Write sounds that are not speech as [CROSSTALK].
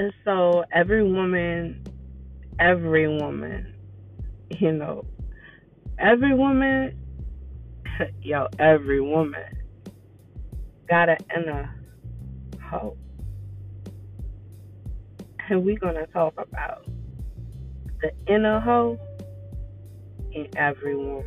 And so every woman, every woman, you know, every woman, [LAUGHS] yo, every woman got an inner hoe, And we're going to talk about the inner hoe in every woman.